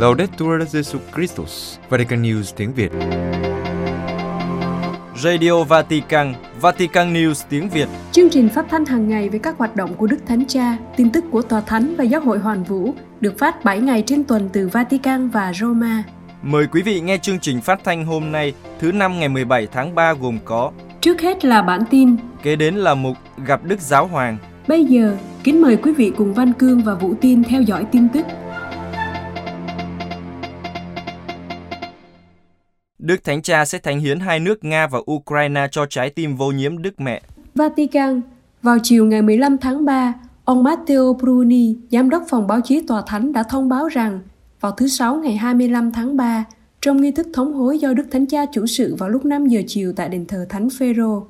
Laudetur Jesus Christus, Vatican News tiếng Việt. Radio Vatican, Vatican News tiếng Việt. Chương trình phát thanh hàng ngày về các hoạt động của Đức Thánh Cha, tin tức của Tòa Thánh và Giáo hội Hoàn Vũ được phát 7 ngày trên tuần từ Vatican và Roma. Mời quý vị nghe chương trình phát thanh hôm nay, thứ năm ngày 17 tháng 3 gồm có Trước hết là bản tin, Kế đến là mục Gặp Đức Giáo Hoàng bây giờ kính mời quý vị cùng Văn Cương và Vũ Tiên theo dõi tin tức. Đức Thánh Cha sẽ thánh hiến hai nước Nga và Ukraine cho trái tim vô nhiễm Đức Mẹ. Vatican, vào chiều ngày 15 tháng 3, ông Matteo Bruni, giám đốc phòng báo chí tòa thánh đã thông báo rằng vào thứ Sáu ngày 25 tháng 3, trong nghi thức thống hối do Đức Thánh Cha chủ sự vào lúc 5 giờ chiều tại đền thờ Thánh Phêrô,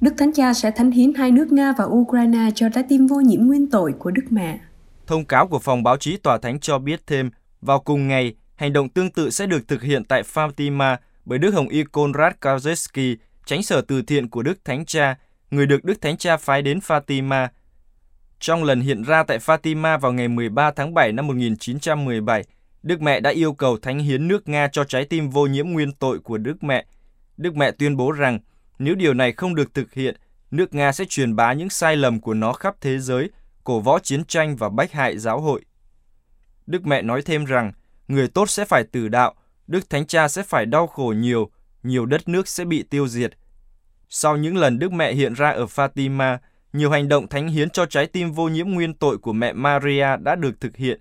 Đức Thánh Cha sẽ thánh hiến hai nước Nga và Ukraine cho trái tim vô nhiễm nguyên tội của Đức Mẹ. Thông cáo của phòng báo chí tòa thánh cho biết thêm, vào cùng ngày, hành động tương tự sẽ được thực hiện tại Fatima bởi Đức Hồng Y Konrad Kazeski, tránh sở từ thiện của Đức Thánh Cha, người được Đức Thánh Cha phái đến Fatima. Trong lần hiện ra tại Fatima vào ngày 13 tháng 7 năm 1917, Đức Mẹ đã yêu cầu thánh hiến nước Nga cho trái tim vô nhiễm nguyên tội của Đức Mẹ. Đức Mẹ tuyên bố rằng nếu điều này không được thực hiện, nước Nga sẽ truyền bá những sai lầm của nó khắp thế giới, cổ võ chiến tranh và bách hại giáo hội. Đức Mẹ nói thêm rằng, người tốt sẽ phải tử đạo, Đức Thánh Cha sẽ phải đau khổ nhiều, nhiều đất nước sẽ bị tiêu diệt. Sau những lần Đức Mẹ hiện ra ở Fatima, nhiều hành động thánh hiến cho trái tim vô nhiễm nguyên tội của mẹ Maria đã được thực hiện.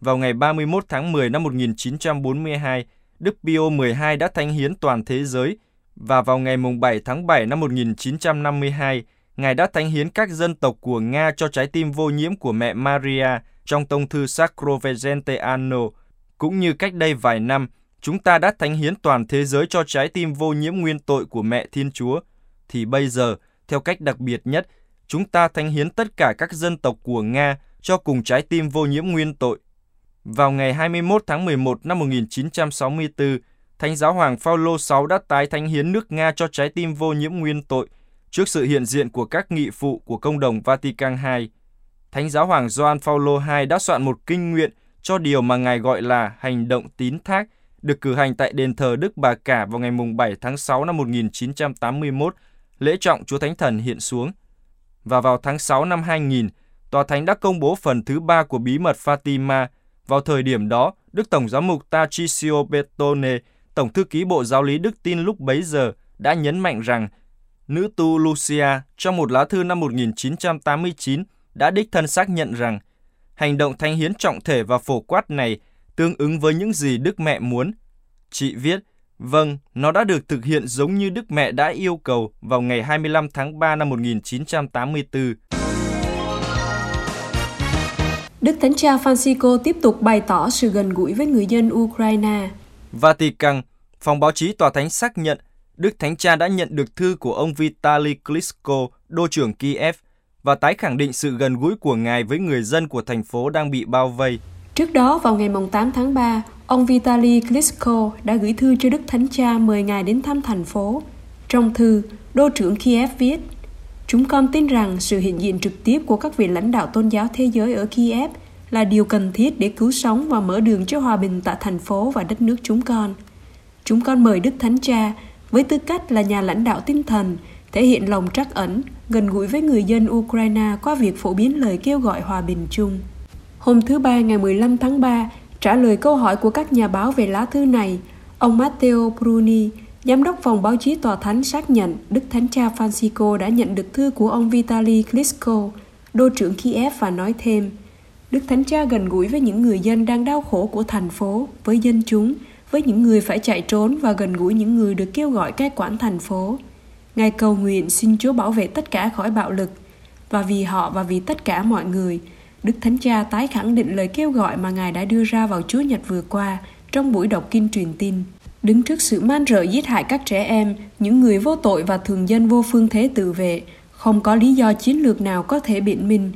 Vào ngày 31 tháng 10 năm 1942, Đức Pio XII đã thánh hiến toàn thế giới và vào ngày 7 tháng 7 năm 1952, Ngài đã thánh hiến các dân tộc của Nga cho trái tim vô nhiễm của mẹ Maria trong tông thư Sacro Vegente Anno. Cũng như cách đây vài năm, chúng ta đã thánh hiến toàn thế giới cho trái tim vô nhiễm nguyên tội của mẹ Thiên Chúa. Thì bây giờ, theo cách đặc biệt nhất, chúng ta thánh hiến tất cả các dân tộc của Nga cho cùng trái tim vô nhiễm nguyên tội. Vào ngày 21 tháng 11 năm 1964, Thánh giáo hoàng Phaolô VI đã tái thánh hiến nước Nga cho trái tim vô nhiễm nguyên tội trước sự hiện diện của các nghị phụ của công đồng Vatican II. Thánh giáo hoàng Gioan Phaolô II đã soạn một kinh nguyện cho điều mà ngài gọi là hành động tín thác, được cử hành tại đền thờ Đức Bà Cả vào ngày 7 tháng 6 năm 1981, lễ trọng Chúa Thánh Thần hiện xuống. Và vào tháng 6 năm 2000, Tòa Thánh đã công bố phần thứ ba của bí mật Fatima. Vào thời điểm đó, Đức Tổng giám mục Tarcisio Betone Tổng thư ký Bộ Giáo lý Đức tin lúc bấy giờ đã nhấn mạnh rằng nữ tu Lucia trong một lá thư năm 1989 đã đích thân xác nhận rằng hành động thánh hiến trọng thể và phổ quát này tương ứng với những gì Đức Mẹ muốn. Chị viết, vâng, nó đã được thực hiện giống như Đức Mẹ đã yêu cầu vào ngày 25 tháng 3 năm 1984. Đức Thánh Cha Francisco tiếp tục bày tỏ sự gần gũi với người dân Ukraine. Vatican, phòng báo chí tòa thánh xác nhận Đức Thánh Cha đã nhận được thư của ông Vitaly Klitschko, đô trưởng Kiev, và tái khẳng định sự gần gũi của Ngài với người dân của thành phố đang bị bao vây. Trước đó, vào ngày 8 tháng 3, ông Vitaly Klitschko đã gửi thư cho Đức Thánh Cha mời Ngài đến thăm thành phố. Trong thư, đô trưởng Kiev viết, Chúng con tin rằng sự hiện diện trực tiếp của các vị lãnh đạo tôn giáo thế giới ở Kiev – là điều cần thiết để cứu sống và mở đường cho hòa bình tại thành phố và đất nước chúng con. Chúng con mời Đức Thánh Cha với tư cách là nhà lãnh đạo tinh thần thể hiện lòng trắc ẩn, gần gũi với người dân Ukraine qua việc phổ biến lời kêu gọi hòa bình chung. Hôm thứ Ba ngày 15 tháng 3, trả lời câu hỏi của các nhà báo về lá thư này, ông Matteo Bruni, giám đốc phòng báo chí tòa thánh xác nhận Đức Thánh Cha Francisco đã nhận được thư của ông Vitaly Klitschko, đô trưởng Kiev và nói thêm – Đức Thánh Cha gần gũi với những người dân đang đau khổ của thành phố, với dân chúng, với những người phải chạy trốn và gần gũi những người được kêu gọi cai quản thành phố. Ngài cầu nguyện xin Chúa bảo vệ tất cả khỏi bạo lực, và vì họ và vì tất cả mọi người, Đức Thánh Cha tái khẳng định lời kêu gọi mà Ngài đã đưa ra vào Chúa Nhật vừa qua trong buổi đọc kinh truyền tin. Đứng trước sự man rợ giết hại các trẻ em, những người vô tội và thường dân vô phương thế tự vệ, không có lý do chiến lược nào có thể biện minh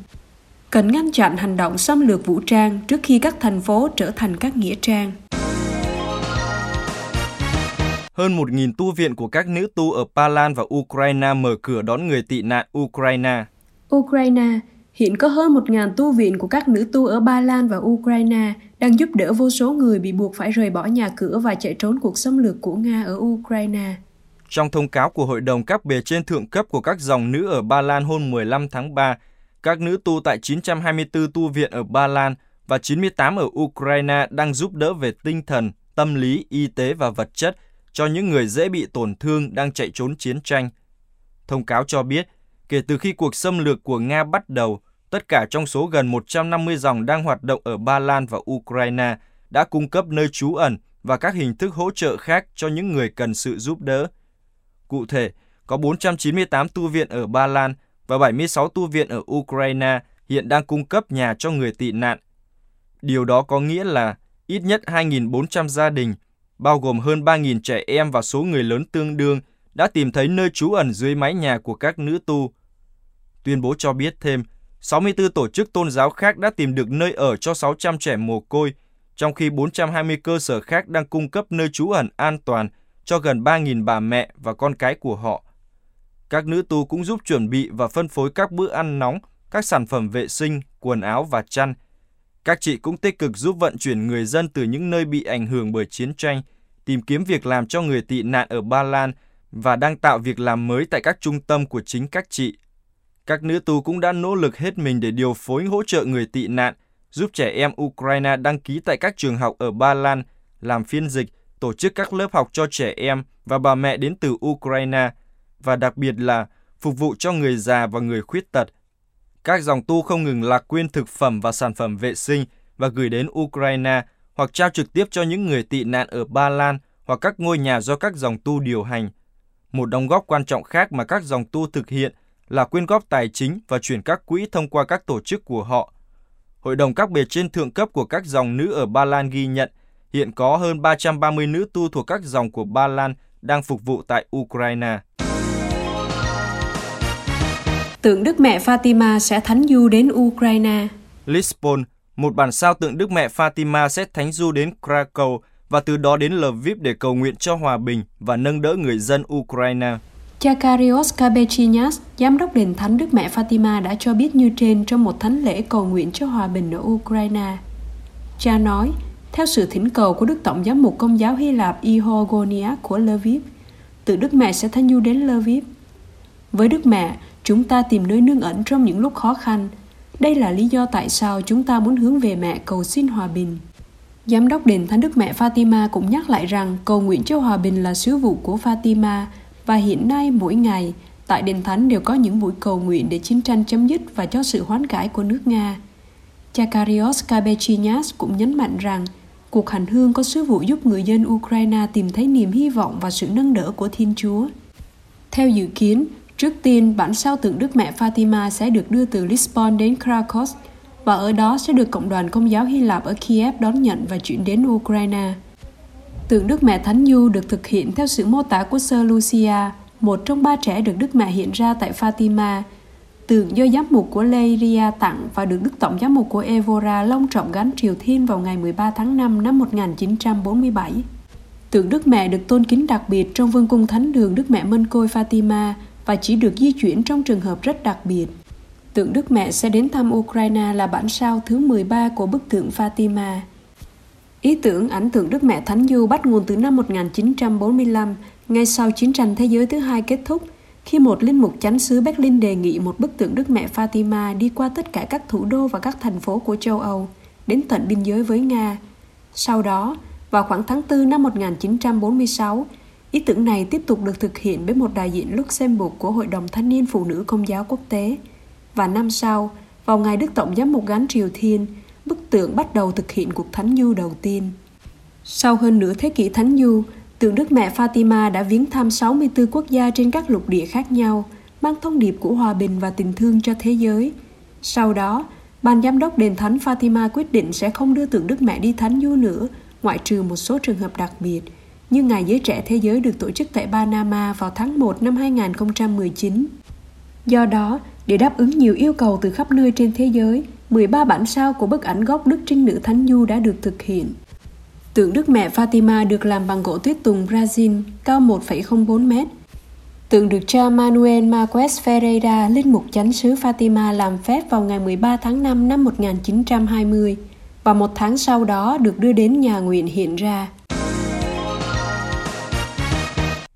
cần ngăn chặn hành động xâm lược vũ trang trước khi các thành phố trở thành các nghĩa trang. Hơn 1.000 tu viện của các nữ tu ở Ba Lan và Ukraine mở cửa đón người tị nạn Ukraine. Ukraine, Hiện có hơn 1.000 tu viện của các nữ tu ở Ba Lan và Ukraine đang giúp đỡ vô số người bị buộc phải rời bỏ nhà cửa và chạy trốn cuộc xâm lược của Nga ở Ukraine. Trong thông cáo của Hội đồng các bề trên thượng cấp của các dòng nữ ở Ba Lan hôm 15 tháng 3, các nữ tu tại 924 tu viện ở Ba Lan và 98 ở Ukraine đang giúp đỡ về tinh thần, tâm lý, y tế và vật chất cho những người dễ bị tổn thương đang chạy trốn chiến tranh. Thông cáo cho biết, kể từ khi cuộc xâm lược của Nga bắt đầu, tất cả trong số gần 150 dòng đang hoạt động ở Ba Lan và Ukraine đã cung cấp nơi trú ẩn và các hình thức hỗ trợ khác cho những người cần sự giúp đỡ. Cụ thể, có 498 tu viện ở Ba Lan và 76 tu viện ở Ukraine hiện đang cung cấp nhà cho người tị nạn. Điều đó có nghĩa là ít nhất 2.400 gia đình, bao gồm hơn 3.000 trẻ em và số người lớn tương đương, đã tìm thấy nơi trú ẩn dưới mái nhà của các nữ tu. Tuyên bố cho biết thêm, 64 tổ chức tôn giáo khác đã tìm được nơi ở cho 600 trẻ mồ côi, trong khi 420 cơ sở khác đang cung cấp nơi trú ẩn an toàn cho gần 3.000 bà mẹ và con cái của họ. Các nữ tu cũng giúp chuẩn bị và phân phối các bữa ăn nóng, các sản phẩm vệ sinh, quần áo và chăn. Các chị cũng tích cực giúp vận chuyển người dân từ những nơi bị ảnh hưởng bởi chiến tranh, tìm kiếm việc làm cho người tị nạn ở Ba Lan và đang tạo việc làm mới tại các trung tâm của chính các chị. Các nữ tu cũng đã nỗ lực hết mình để điều phối hỗ trợ người tị nạn, giúp trẻ em Ukraine đăng ký tại các trường học ở Ba Lan, làm phiên dịch, tổ chức các lớp học cho trẻ em và bà mẹ đến từ Ukraine, và đặc biệt là phục vụ cho người già và người khuyết tật. Các dòng tu không ngừng lạc quyên thực phẩm và sản phẩm vệ sinh và gửi đến Ukraine hoặc trao trực tiếp cho những người tị nạn ở Ba Lan hoặc các ngôi nhà do các dòng tu điều hành. Một đóng góp quan trọng khác mà các dòng tu thực hiện là quyên góp tài chính và chuyển các quỹ thông qua các tổ chức của họ. Hội đồng các bề trên thượng cấp của các dòng nữ ở Ba Lan ghi nhận hiện có hơn 330 nữ tu thuộc các dòng của Ba Lan đang phục vụ tại Ukraine. Tượng Đức Mẹ Fatima sẽ thánh du đến Ukraine. Lisbon, một bản sao tượng Đức Mẹ Fatima sẽ thánh du đến Krakow và từ đó đến Lviv để cầu nguyện cho hòa bình và nâng đỡ người dân Ukraine. Cha Karios Kabechinas, giám đốc đền thánh Đức Mẹ Fatima đã cho biết như trên trong một thánh lễ cầu nguyện cho hòa bình ở Ukraine. Cha nói, theo sự thỉnh cầu của Đức Tổng giám mục Công giáo Hy Lạp Ihogonia của Lviv, từ Đức Mẹ sẽ thanh du đến Lviv. Với Đức Mẹ, chúng ta tìm nơi nương ẩn trong những lúc khó khăn. Đây là lý do tại sao chúng ta muốn hướng về mẹ cầu xin hòa bình. Giám đốc đền Thánh Đức Mẹ Fatima cũng nhắc lại rằng cầu nguyện cho hòa bình là sứ vụ của Fatima và hiện nay mỗi ngày tại đền thánh đều có những buổi cầu nguyện để chiến tranh chấm dứt và cho sự hoán cải của nước Nga. Chakarios Kabechinas cũng nhấn mạnh rằng cuộc hành hương có sứ vụ giúp người dân Ukraine tìm thấy niềm hy vọng và sự nâng đỡ của Thiên Chúa. Theo dự kiến, trước tiên bản sao tượng Đức Mẹ Fatima sẽ được đưa từ Lisbon đến Krakow và ở đó sẽ được Cộng đoàn Công giáo Hy Lạp ở Kiev đón nhận và chuyển đến Ukraine. Tượng Đức Mẹ Thánh Nhu được thực hiện theo sự mô tả của Sơ Lucia, một trong ba trẻ được Đức Mẹ hiện ra tại Fatima. Tượng do giám mục của Leiria tặng và được Đức Tổng giám mục của Evora long trọng gánh triều thiên vào ngày 13 tháng 5 năm 1947. Tượng Đức Mẹ được tôn kính đặc biệt trong vương cung thánh đường Đức Mẹ Mân Côi Fatima và chỉ được di chuyển trong trường hợp rất đặc biệt. Tượng Đức Mẹ sẽ đến thăm Ukraine là bản sao thứ 13 của bức tượng Fatima. Ý tưởng ảnh tượng Đức Mẹ Thánh Du bắt nguồn từ năm 1945, ngay sau chiến tranh thế giới thứ hai kết thúc, khi một linh mục chánh xứ Berlin đề nghị một bức tượng Đức Mẹ Fatima đi qua tất cả các thủ đô và các thành phố của châu Âu, đến tận biên giới với Nga. Sau đó, vào khoảng tháng 4 năm 1946, ý tưởng này tiếp tục được thực hiện bởi một đại diện Luxembourg của Hội đồng Thanh niên Phụ nữ Công giáo Quốc tế. Và năm sau, vào ngày Đức Tổng giám mục gắn Triều Thiên, bức tượng bắt đầu thực hiện cuộc thánh du đầu tiên. Sau hơn nửa thế kỷ thánh du, tượng Đức Mẹ Fatima đã viếng thăm 64 quốc gia trên các lục địa khác nhau, mang thông điệp của hòa bình và tình thương cho thế giới. Sau đó, ban giám đốc đền thánh Fatima quyết định sẽ không đưa tượng Đức Mẹ đi thánh du nữa, ngoại trừ một số trường hợp đặc biệt, như Ngày Giới Trẻ Thế Giới được tổ chức tại Panama vào tháng 1 năm 2019. Do đó, để đáp ứng nhiều yêu cầu từ khắp nơi trên thế giới, 13 bản sao của bức ảnh gốc Đức Trinh Nữ Thánh Du đã được thực hiện. Tượng Đức Mẹ Fatima được làm bằng gỗ tuyết tùng Brazil, cao 1,04 mét. Tượng được cha Manuel Marquez Ferreira, linh mục chánh xứ Fatima làm phép vào ngày 13 tháng 5 năm 1920 và một tháng sau đó được đưa đến nhà nguyện hiện ra.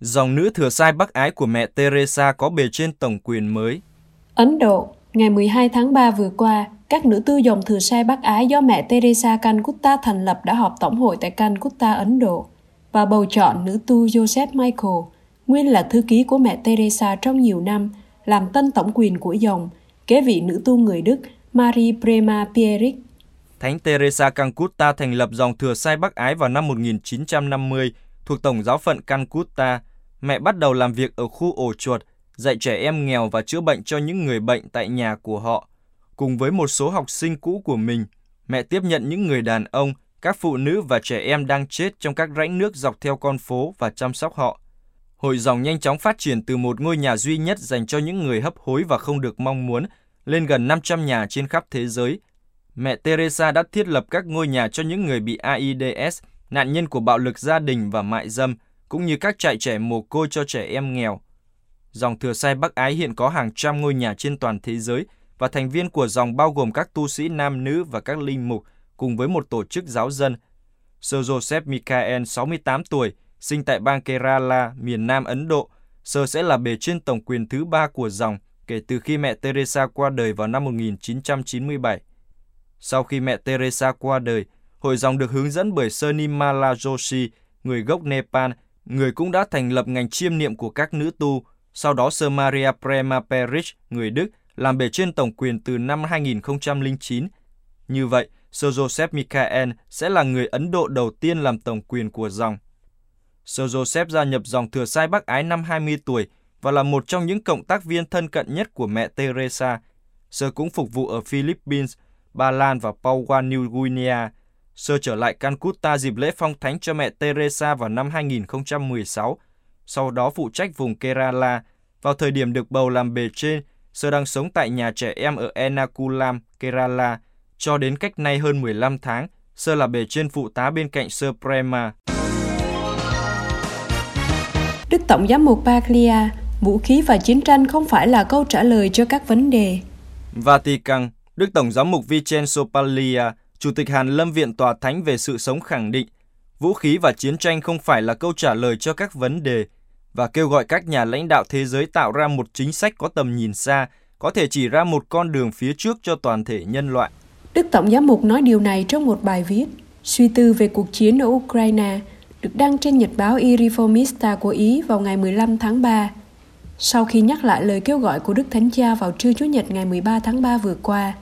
Dòng nữ thừa sai Bắc Ái của mẹ Teresa có bề trên tổng quyền mới. Ấn Độ, ngày 12 tháng 3 vừa qua, các nữ tư dòng thừa sai Bắc Ái do mẹ Teresa Calcutta thành lập đã họp tổng hội tại Calcutta, Ấn Độ và bầu chọn nữ tu Joseph Michael, nguyên là thư ký của mẹ Teresa trong nhiều năm, làm tân tổng quyền của dòng, kế vị nữ tu người Đức Marie Prema Pierrick. Thánh Teresa Calcutta thành lập dòng thừa sai Bắc Ái vào năm 1950 thuộc Tổng giáo phận Calcutta. Mẹ bắt đầu làm việc ở khu ổ chuột, dạy trẻ em nghèo và chữa bệnh cho những người bệnh tại nhà của họ. Cùng với một số học sinh cũ của mình, mẹ tiếp nhận những người đàn ông, các phụ nữ và trẻ em đang chết trong các rãnh nước dọc theo con phố và chăm sóc họ. Hội dòng nhanh chóng phát triển từ một ngôi nhà duy nhất dành cho những người hấp hối và không được mong muốn lên gần 500 nhà trên khắp thế giới. Mẹ Teresa đã thiết lập các ngôi nhà cho những người bị AIDS, nạn nhân của bạo lực gia đình và mại dâm, cũng như các trại trẻ mồ côi cho trẻ em nghèo. Dòng thừa sai Bắc Ái hiện có hàng trăm ngôi nhà trên toàn thế giới và thành viên của dòng bao gồm các tu sĩ nam nữ và các linh mục cùng với một tổ chức giáo dân. Sir Joseph Michael, 68 tuổi, sinh tại bang Kerala, miền Nam Ấn Độ. Sir sẽ là bề trên tổng quyền thứ ba của dòng kể từ khi mẹ Teresa qua đời vào năm 1997. Sau khi mẹ Teresa qua đời, hội dòng được hướng dẫn bởi Sir Nimala Joshi, người gốc Nepal, người cũng đã thành lập ngành chiêm niệm của các nữ tu. Sau đó Sir Maria Prema Perich, người Đức, làm bề trên tổng quyền từ năm 2009. Như vậy, Sir Joseph Michael sẽ là người Ấn Độ đầu tiên làm tổng quyền của dòng. Sir Joseph gia nhập dòng thừa sai Bắc Ái năm 20 tuổi và là một trong những cộng tác viên thân cận nhất của mẹ Teresa. Sir cũng phục vụ ở Philippines, Ba Lan và Papua New Guinea. Sir trở lại Calcutta dịp lễ phong thánh cho mẹ Teresa vào năm 2016, sau đó phụ trách vùng Kerala. Vào thời điểm được bầu làm bề trên, Sir đang sống tại nhà trẻ em ở Ernakulam, Kerala. Cho đến cách nay hơn 15 tháng, Sir là bề trên phụ tá bên cạnh Sir Prema. Đức Tổng giám mục Baglia, vũ khí và chiến tranh không phải là câu trả lời cho các vấn đề. Vatican, Đức Tổng giám mục Vincenzo Paglia, Chủ tịch Hàn Lâm Viện Tòa Thánh về sự sống khẳng định, vũ khí và chiến tranh không phải là câu trả lời cho các vấn đề, và kêu gọi các nhà lãnh đạo thế giới tạo ra một chính sách có tầm nhìn xa, có thể chỉ ra một con đường phía trước cho toàn thể nhân loại. Đức Tổng giám mục nói điều này trong một bài viết, suy tư về cuộc chiến ở Ukraine, được đăng trên nhật báo Iriformista của Ý vào ngày 15 tháng 3. Sau khi nhắc lại lời kêu gọi của Đức Thánh Cha vào trưa Chủ nhật ngày 13 tháng 3 vừa qua,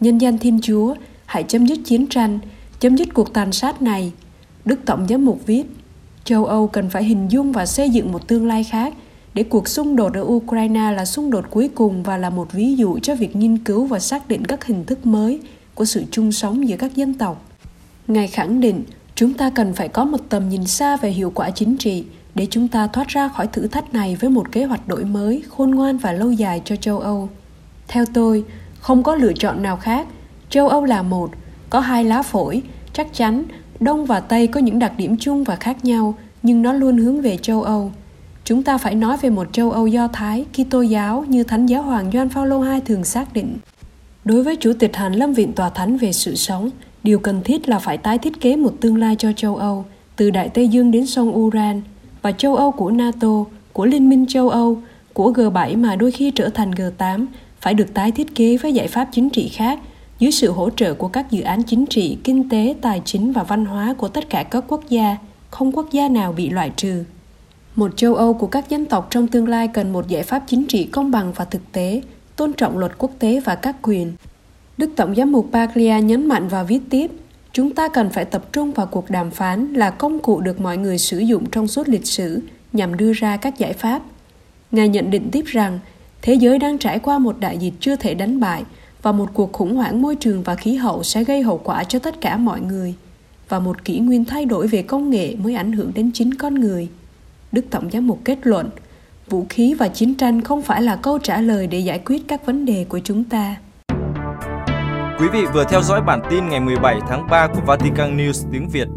nhân danh Thiên Chúa, hãy chấm dứt chiến tranh, chấm dứt cuộc tàn sát này. Đức Tổng giám mục viết, châu Âu cần phải hình dung và xây dựng một tương lai khác để cuộc xung đột ở Ukraine là xung đột cuối cùng và là một ví dụ cho việc nghiên cứu và xác định các hình thức mới của sự chung sống giữa các dân tộc. Ngài khẳng định, chúng ta cần phải có một tầm nhìn xa về hiệu quả chính trị để chúng ta thoát ra khỏi thử thách này với một kế hoạch đổi mới, khôn ngoan và lâu dài cho châu âu theo tôi, không có lựa chọn nào khác châu âu là một, có hai lá phổi, chắc chắn đông và tây có những đặc điểm chung và khác nhau nhưng nó luôn hướng về châu âu. Chúng ta phải nói về một châu âu do thái kitô giáo như thánh giáo hoàng Gioan Phaolô II thường xác định. Đối với chủ tịch hàn lâm viện tòa thánh về sự sống điều cần thiết là phải tái thiết kế một tương lai cho châu âu từ đại tây dương đến sông uran và châu Âu của NATO, của Liên minh châu Âu, của G7 mà đôi khi trở thành G8 phải được tái thiết kế với giải pháp chính trị khác dưới sự hỗ trợ của các dự án chính trị, kinh tế, tài chính và văn hóa của tất cả các quốc gia, không quốc gia nào bị loại trừ. Một châu Âu của các dân tộc trong tương lai cần một giải pháp chính trị công bằng và thực tế, tôn trọng luật quốc tế và các quyền. Đức Tổng giám mục Paglia nhấn mạnh và viết tiếp – chúng ta cần phải tập trung vào cuộc đàm phán là công cụ được mọi người sử dụng trong suốt lịch sử nhằm đưa ra các giải pháp ngài nhận định tiếp rằng thế giới đang trải qua một đại dịch chưa thể đánh bại và một cuộc khủng hoảng môi trường và khí hậu sẽ gây hậu quả cho tất cả mọi người và một kỷ nguyên thay đổi về công nghệ mới ảnh hưởng đến chính con người đức tổng giám mục kết luận vũ khí và chiến tranh không phải là câu trả lời để giải quyết các vấn đề của chúng ta Quý vị vừa theo dõi bản tin ngày 17 tháng 3 của Vatican News tiếng Việt.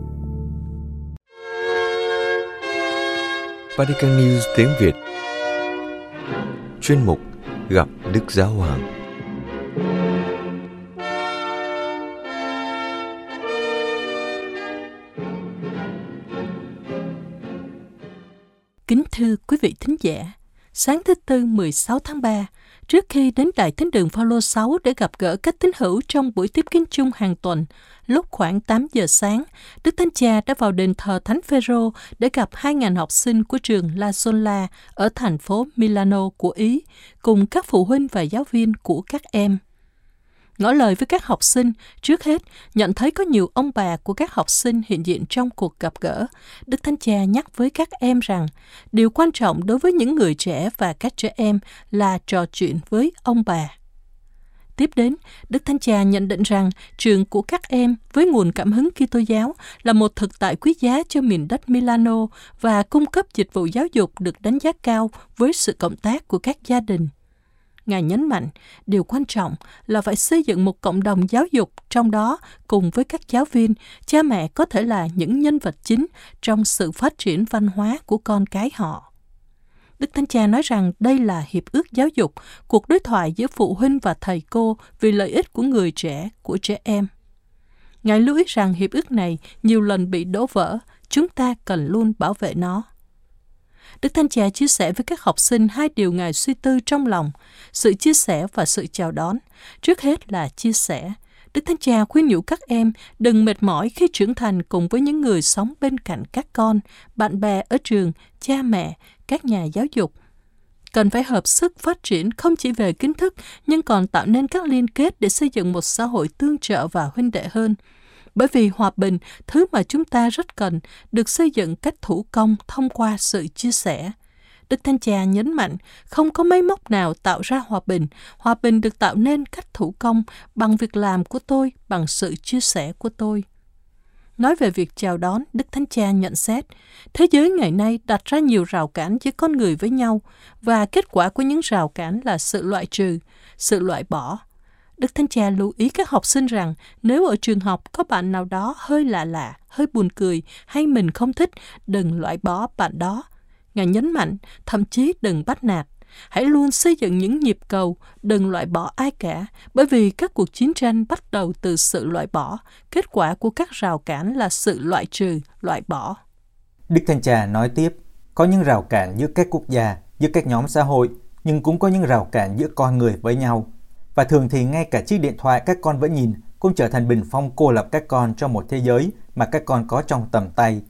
Vatican News tiếng Việt chuyên mục Gặp Đức Giáo Hoàng. Kính thưa quý vị thính giả, sáng thứ Tư 16 tháng 3, trước khi đến Đại Thánh đường Phaolô 6 để gặp gỡ các tín hữu trong buổi tiếp kiến chung hàng tuần, lúc khoảng 8 giờ sáng, Đức Thánh Cha đã vào đền thờ Thánh Phêrô để gặp 2.000 học sinh của trường La Sola ở thành phố Milano của Ý, cùng các phụ huynh và giáo viên của các em. Ngỏ lời với các học sinh, trước hết nhận thấy có nhiều ông bà của các học sinh hiện diện trong cuộc gặp gỡ. Đức Thánh Cha nhắc với các em rằng, điều quan trọng đối với những người trẻ và các trẻ em là trò chuyện với ông bà. Tiếp đến, Đức Thánh Cha nhận định rằng trường của các em với nguồn cảm hứng Kitô giáo là một thực tại quý giá cho miền đất Milano và cung cấp dịch vụ giáo dục được đánh giá cao với sự cộng tác của các gia đình. Ngài nhấn mạnh, điều quan trọng là phải xây dựng một cộng đồng giáo dục trong đó cùng với các giáo viên, cha mẹ có thể là những nhân vật chính trong sự phát triển văn hóa của con cái họ. Đức Thánh Cha nói rằng đây là hiệp ước giáo dục, cuộc đối thoại giữa phụ huynh và thầy cô vì lợi ích của người trẻ, của trẻ em. Ngài lưu ý rằng hiệp ước này nhiều lần bị đổ vỡ, chúng ta cần luôn bảo vệ nó. Đức Thánh Cha chia sẻ với các học sinh hai điều Ngài suy tư trong lòng, sự chia sẻ và sự chào đón. Trước hết là chia sẻ. Đức Thánh Cha khuyên nhủ các em đừng mệt mỏi khi trưởng thành cùng với những người sống bên cạnh các con, bạn bè ở trường, cha mẹ, các nhà giáo dục. Cần phải hợp sức phát triển không chỉ về kiến thức, nhưng còn tạo nên các liên kết để xây dựng một xã hội tương trợ và huynh đệ hơn – bởi vì hòa bình, thứ mà chúng ta rất cần, được xây dựng cách thủ công thông qua sự chia sẻ. Đức Thanh Cha nhấn mạnh, không có máy móc nào tạo ra hòa bình. Hòa bình được tạo nên cách thủ công bằng việc làm của tôi, bằng sự chia sẻ của tôi. Nói về việc chào đón, Đức Thánh Cha nhận xét, thế giới ngày nay đặt ra nhiều rào cản giữa con người với nhau, và kết quả của những rào cản là sự loại trừ, sự loại bỏ, Đức Thánh Cha lưu ý các học sinh rằng nếu ở trường học có bạn nào đó hơi lạ lạ, hơi buồn cười hay mình không thích, đừng loại bỏ bạn đó. Ngài nhấn mạnh, thậm chí đừng bắt nạt. Hãy luôn xây dựng những nhịp cầu, đừng loại bỏ ai cả, bởi vì các cuộc chiến tranh bắt đầu từ sự loại bỏ. Kết quả của các rào cản là sự loại trừ, loại bỏ. Đức Thanh Trà nói tiếp, có những rào cản giữa các quốc gia, giữa các nhóm xã hội, nhưng cũng có những rào cản giữa con người với nhau. Và thường thì ngay cả chiếc điện thoại các con vẫn nhìn cũng trở thành bình phong cô lập các con trong một thế giới mà các con có trong tầm tay.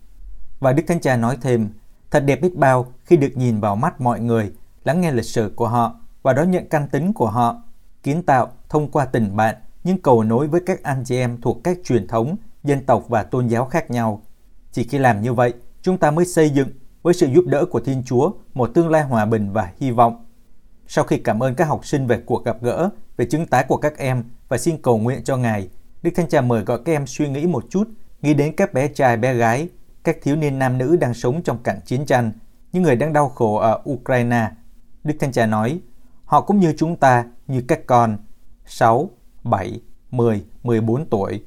Và Đức Thánh Cha nói thêm, thật đẹp biết bao khi được nhìn vào mắt mọi người, lắng nghe lịch sử của họ và đón nhận căn tính của họ, kiến tạo thông qua tình bạn nhưng cầu nối với các anh chị em thuộc các truyền thống, dân tộc và tôn giáo khác nhau. Chỉ khi làm như vậy, chúng ta mới xây dựng với sự giúp đỡ của Thiên Chúa một tương lai hòa bình và hy vọng. Sau khi cảm ơn các học sinh về cuộc gặp gỡ, về chứng tái của các em và xin cầu nguyện cho Ngài, Đức Thánh Cha mời gọi các em suy nghĩ một chút, nghĩ đến các bé trai bé gái, các thiếu niên nam nữ đang sống trong cảnh chiến tranh, những người đang đau khổ ở Ukraine. Đức Thánh Cha nói, họ cũng như chúng ta, như các con, 6, 7, 10, 14 tuổi.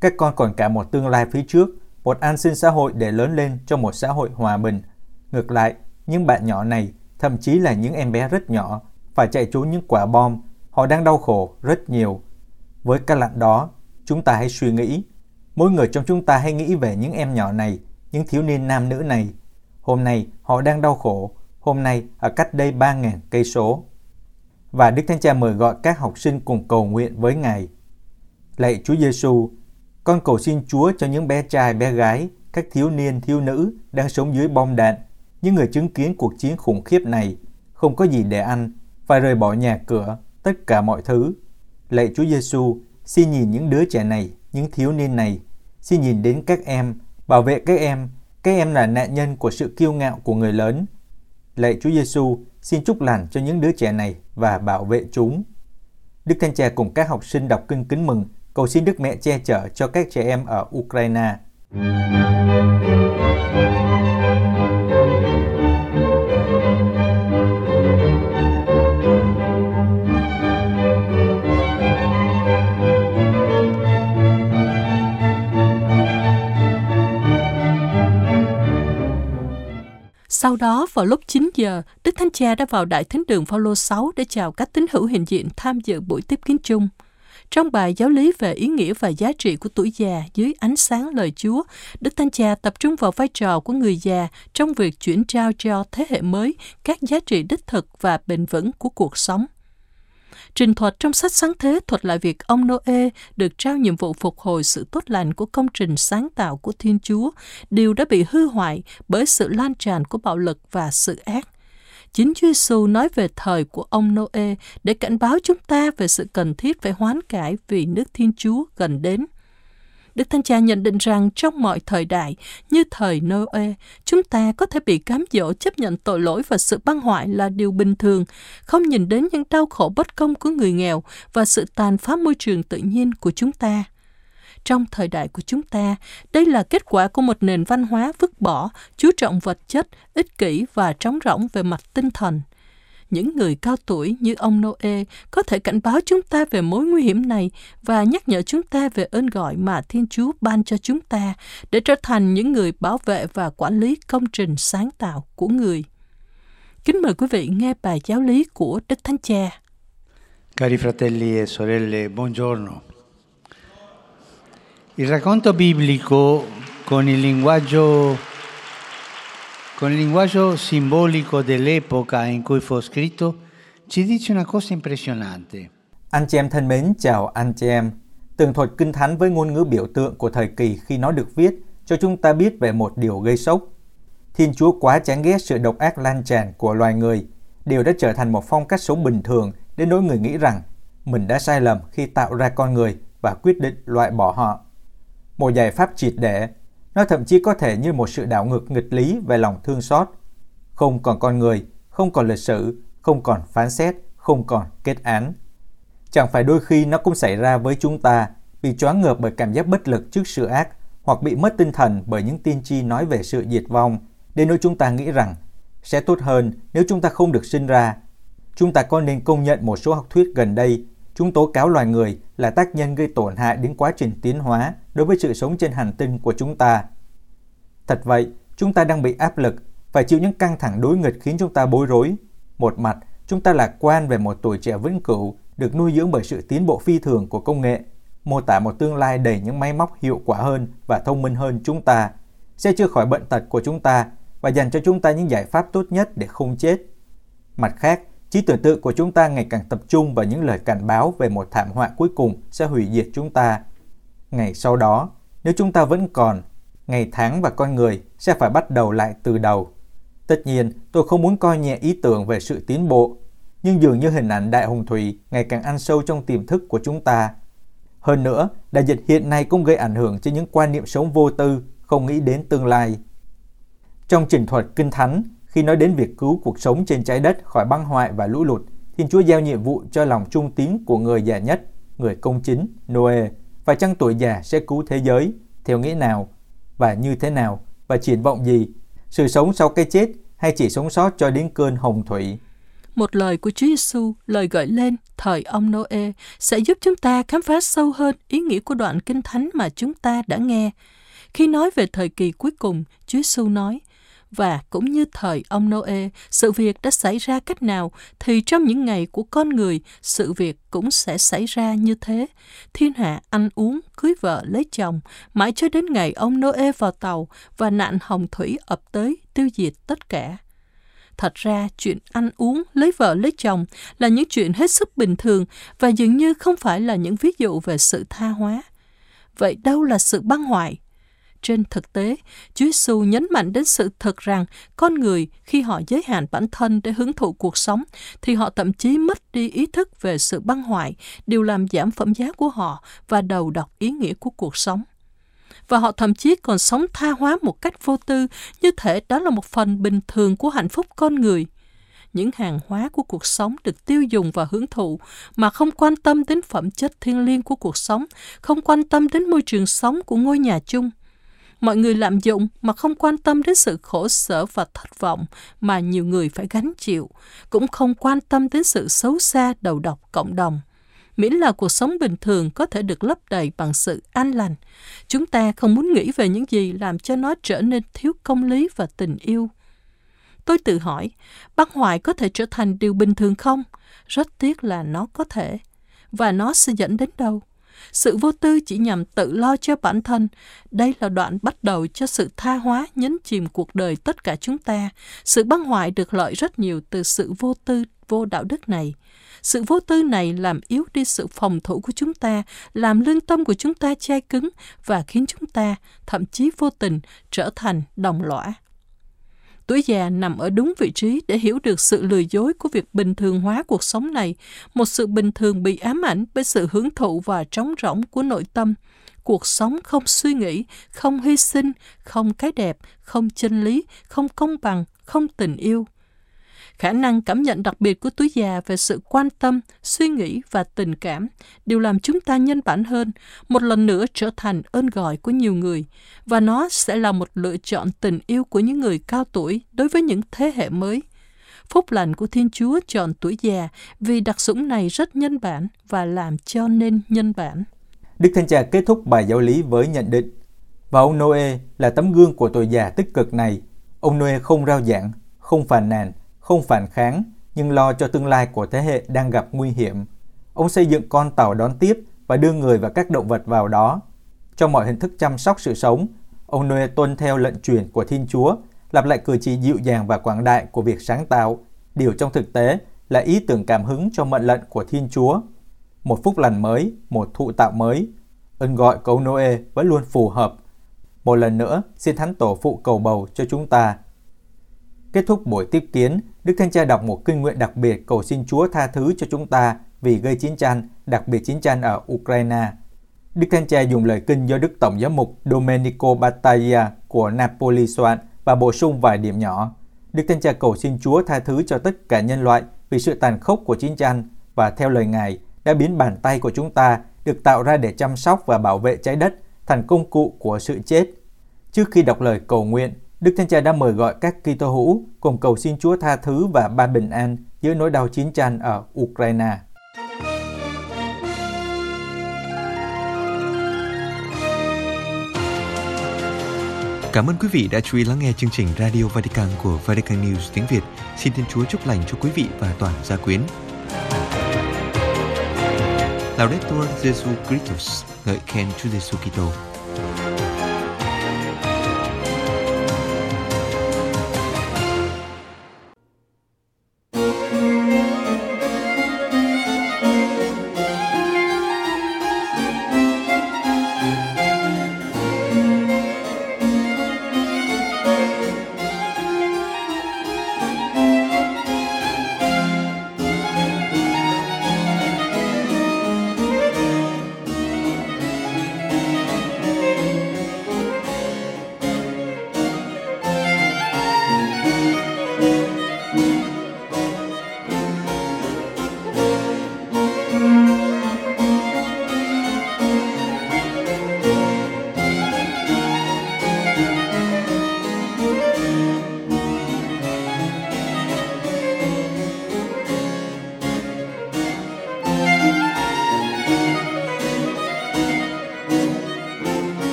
Các con còn cả một tương lai phía trước, một an sinh xã hội để lớn lên trong một xã hội hòa bình. Ngược lại, những bạn nhỏ này thậm chí là những em bé rất nhỏ, phải chạy trốn những quả bom, họ đang đau khổ rất nhiều. Với cái lạnh đó, chúng ta hãy suy nghĩ, mỗi người trong chúng ta hãy nghĩ về những em nhỏ này, những thiếu niên nam nữ này. Hôm nay họ đang đau khổ, hôm nay ở cách đây 3.000 cây số. Và Đức Thánh Cha mời gọi các học sinh cùng cầu nguyện với Ngài. Lạy Chúa Giêsu, con cầu xin Chúa cho những bé trai bé gái, các thiếu niên thiếu nữ đang sống dưới bom đạn những người chứng kiến cuộc chiến khủng khiếp này không có gì để ăn, phải rời bỏ nhà cửa, tất cả mọi thứ. Lạy Chúa Giêsu, xin nhìn những đứa trẻ này, những thiếu niên này, xin nhìn đến các em, bảo vệ các em, các em là nạn nhân của sự kiêu ngạo của người lớn. Lạy Chúa Giêsu, xin chúc lành cho những đứa trẻ này và bảo vệ chúng. Đức Thánh Cha cùng các học sinh đọc kinh kính mừng, cầu xin Đức Mẹ che chở cho các trẻ em ở Ukraine. Vào lúc 9 giờ, Đức Thánh Cha đã vào Đại Thánh đường Phaolô 6 để chào các tín hữu hiện diện tham dự buổi tiếp kiến chung. Trong bài giáo lý về ý nghĩa và giá trị của tuổi già dưới ánh sáng lời Chúa, Đức Thánh Cha tập trung vào vai trò của người già trong việc chuyển trao cho thế hệ mới các giá trị đích thực và bền vững của cuộc sống. Trình thuật trong sách sáng thế thuật lại việc ông Noe được trao nhiệm vụ phục hồi sự tốt lành của công trình sáng tạo của Thiên Chúa, điều đã bị hư hoại bởi sự lan tràn của bạo lực và sự ác. Chính Chúa Giêsu nói về thời của ông Noe để cảnh báo chúng ta về sự cần thiết phải hoán cải vì nước Thiên Chúa gần đến. Đức Thánh Cha nhận định rằng trong mọi thời đại, như thời Noe, chúng ta có thể bị cám dỗ chấp nhận tội lỗi và sự băng hoại là điều bình thường, không nhìn đến những đau khổ bất công của người nghèo và sự tàn phá môi trường tự nhiên của chúng ta. Trong thời đại của chúng ta, đây là kết quả của một nền văn hóa vứt bỏ, chú trọng vật chất, ích kỷ và trống rỗng về mặt tinh thần – những người cao tuổi như ông Noe có thể cảnh báo chúng ta về mối nguy hiểm này và nhắc nhở chúng ta về ơn gọi mà Thiên Chúa ban cho chúng ta để trở thành những người bảo vệ và quản lý công trình sáng tạo của người. Kính mời quý vị nghe bài giáo lý của Đức Thánh Cha. Cari fratelli e sorelle, buongiorno. Il racconto biblico con il linguaggio con il linguaggio simbolico dell'epoca in cui fu scritto, ci dice una cosa impressionante. Anh chị em thân mến, chào anh chị em. Tường thuật kinh thánh với ngôn ngữ biểu tượng của thời kỳ khi nó được viết cho chúng ta biết về một điều gây sốc. Thiên Chúa quá chán ghét sự độc ác lan tràn của loài người. Điều đã trở thành một phong cách sống bình thường đến nỗi người nghĩ rằng mình đã sai lầm khi tạo ra con người và quyết định loại bỏ họ. Một giải pháp triệt để nó thậm chí có thể như một sự đảo ngược nghịch lý về lòng thương xót. Không còn con người, không còn lịch sử, không còn phán xét, không còn kết án. Chẳng phải đôi khi nó cũng xảy ra với chúng ta, bị choáng ngợp bởi cảm giác bất lực trước sự ác, hoặc bị mất tinh thần bởi những tiên tri nói về sự diệt vong, đến nỗi chúng ta nghĩ rằng sẽ tốt hơn nếu chúng ta không được sinh ra. Chúng ta có nên công nhận một số học thuyết gần đây Chúng tố cáo loài người là tác nhân gây tổn hại đến quá trình tiến hóa đối với sự sống trên hành tinh của chúng ta. Thật vậy, chúng ta đang bị áp lực, phải chịu những căng thẳng đối nghịch khiến chúng ta bối rối. Một mặt, chúng ta lạc quan về một tuổi trẻ vĩnh cửu được nuôi dưỡng bởi sự tiến bộ phi thường của công nghệ, mô tả một tương lai đầy những máy móc hiệu quả hơn và thông minh hơn chúng ta, sẽ chữa khỏi bệnh tật của chúng ta và dành cho chúng ta những giải pháp tốt nhất để không chết. Mặt khác, Trí tưởng tượng của chúng ta ngày càng tập trung vào những lời cảnh báo về một thảm họa cuối cùng sẽ hủy diệt chúng ta. Ngày sau đó, nếu chúng ta vẫn còn, ngày tháng và con người sẽ phải bắt đầu lại từ đầu. Tất nhiên, tôi không muốn coi nhẹ ý tưởng về sự tiến bộ, nhưng dường như hình ảnh đại hồng thủy ngày càng ăn sâu trong tiềm thức của chúng ta. Hơn nữa, đại dịch hiện nay cũng gây ảnh hưởng cho những quan niệm sống vô tư, không nghĩ đến tương lai. Trong trình thuật kinh thánh, khi nói đến việc cứu cuộc sống trên trái đất khỏi băng hoại và lũ lụt, Thiên Chúa giao nhiệm vụ cho lòng trung tín của người già nhất, người công chính, Noe. Và chăng tuổi già sẽ cứu thế giới, theo nghĩa nào, và như thế nào, và triển vọng gì? Sự sống sau cái chết hay chỉ sống sót cho đến cơn hồng thủy? Một lời của Chúa Giêsu, lời gợi lên thời ông Noe sẽ giúp chúng ta khám phá sâu hơn ý nghĩa của đoạn kinh thánh mà chúng ta đã nghe. Khi nói về thời kỳ cuối cùng, Chúa Giêsu nói: và cũng như thời ông Noe, sự việc đã xảy ra cách nào thì trong những ngày của con người, sự việc cũng sẽ xảy ra như thế. Thiên hạ ăn uống, cưới vợ, lấy chồng, mãi cho đến ngày ông Noe vào tàu và nạn hồng thủy ập tới tiêu diệt tất cả. Thật ra, chuyện ăn uống, lấy vợ, lấy chồng là những chuyện hết sức bình thường và dường như không phải là những ví dụ về sự tha hóa. Vậy đâu là sự băng hoại? Trên thực tế, Chúa Giêsu nhấn mạnh đến sự thật rằng con người khi họ giới hạn bản thân để hưởng thụ cuộc sống thì họ thậm chí mất đi ý thức về sự băng hoại, điều làm giảm phẩm giá của họ và đầu độc ý nghĩa của cuộc sống và họ thậm chí còn sống tha hóa một cách vô tư, như thể đó là một phần bình thường của hạnh phúc con người. Những hàng hóa của cuộc sống được tiêu dùng và hưởng thụ mà không quan tâm đến phẩm chất thiêng liêng của cuộc sống, không quan tâm đến môi trường sống của ngôi nhà chung – mọi người lạm dụng mà không quan tâm đến sự khổ sở và thất vọng mà nhiều người phải gánh chịu, cũng không quan tâm đến sự xấu xa đầu độc cộng đồng. Miễn là cuộc sống bình thường có thể được lấp đầy bằng sự an lành. Chúng ta không muốn nghĩ về những gì làm cho nó trở nên thiếu công lý và tình yêu. Tôi tự hỏi, băng hoại có thể trở thành điều bình thường không? Rất tiếc là nó có thể. Và nó sẽ dẫn đến đâu? Sự vô tư chỉ nhằm tự lo cho bản thân. Đây là đoạn bắt đầu cho sự tha hóa nhấn chìm cuộc đời tất cả chúng ta. Sự băng hoại được lợi rất nhiều từ sự vô tư, vô đạo đức này. Sự vô tư này làm yếu đi sự phòng thủ của chúng ta, làm lương tâm của chúng ta chai cứng và khiến chúng ta, thậm chí vô tình, trở thành đồng lõa. Tuổi già nằm ở đúng vị trí để hiểu được sự lừa dối của việc bình thường hóa cuộc sống này, một sự bình thường bị ám ảnh bởi sự hưởng thụ và trống rỗng của nội tâm. Cuộc sống không suy nghĩ, không hy sinh, không cái đẹp, không chân lý, không công bằng, không tình yêu khả năng cảm nhận đặc biệt của túi già về sự quan tâm, suy nghĩ và tình cảm đều làm chúng ta nhân bản hơn, một lần nữa trở thành ơn gọi của nhiều người, và nó sẽ là một lựa chọn tình yêu của những người cao tuổi đối với những thế hệ mới. Phúc lành của Thiên Chúa chọn tuổi già vì đặc sủng này rất nhân bản và làm cho nên nhân bản. Đức Thánh Cha kết thúc bài giáo lý với nhận định và ông Noe là tấm gương của tuổi già tích cực này. Ông Noe không rao giảng, không phàn nàn, không phản kháng nhưng lo cho tương lai của thế hệ đang gặp nguy hiểm. Ông xây dựng con tàu đón tiếp và đưa người và các động vật vào đó. Trong mọi hình thức chăm sóc sự sống, ông Noe tuân theo lệnh truyền của Thiên Chúa, lặp lại cử chỉ dịu dàng và quảng đại của việc sáng tạo. Điều trong thực tế là ý tưởng cảm hứng cho mệnh lệnh của Thiên Chúa. Một phúc lành mới, một thụ tạo mới. Ơn gọi của ông Noe vẫn luôn phù hợp. Một lần nữa, xin Thánh Tổ phụ cầu bầu cho chúng ta Kết thúc buổi tiếp kiến, Đức Thánh Cha đọc một kinh nguyện đặc biệt cầu xin Chúa tha thứ cho chúng ta vì gây chiến tranh, đặc biệt chiến tranh ở Ukraine. Đức Thánh Cha dùng lời kinh do Đức Tổng giám mục Domenico Battaglia của Napoli soạn và bổ sung vài điểm nhỏ. Đức Thánh Cha cầu xin Chúa tha thứ cho tất cả nhân loại vì sự tàn khốc của chiến tranh và theo lời Ngài đã biến bàn tay của chúng ta được tạo ra để chăm sóc và bảo vệ trái đất thành công cụ của sự chết. Trước khi đọc lời cầu nguyện, Đức Thánh Cha đã mời gọi các Kitô hữu cùng cầu xin Chúa tha thứ và ban bình an giữa nỗi đau chiến tranh ở Ukraine. Cảm ơn quý vị đã chú ý lắng nghe chương trình Radio Vatican của Vatican News tiếng Việt. Xin Thiên Chúa chúc lành cho quý vị và toàn gia quyến. Laudetur Jesu Christus, ngợi khen Chúa Giêsu Kitô.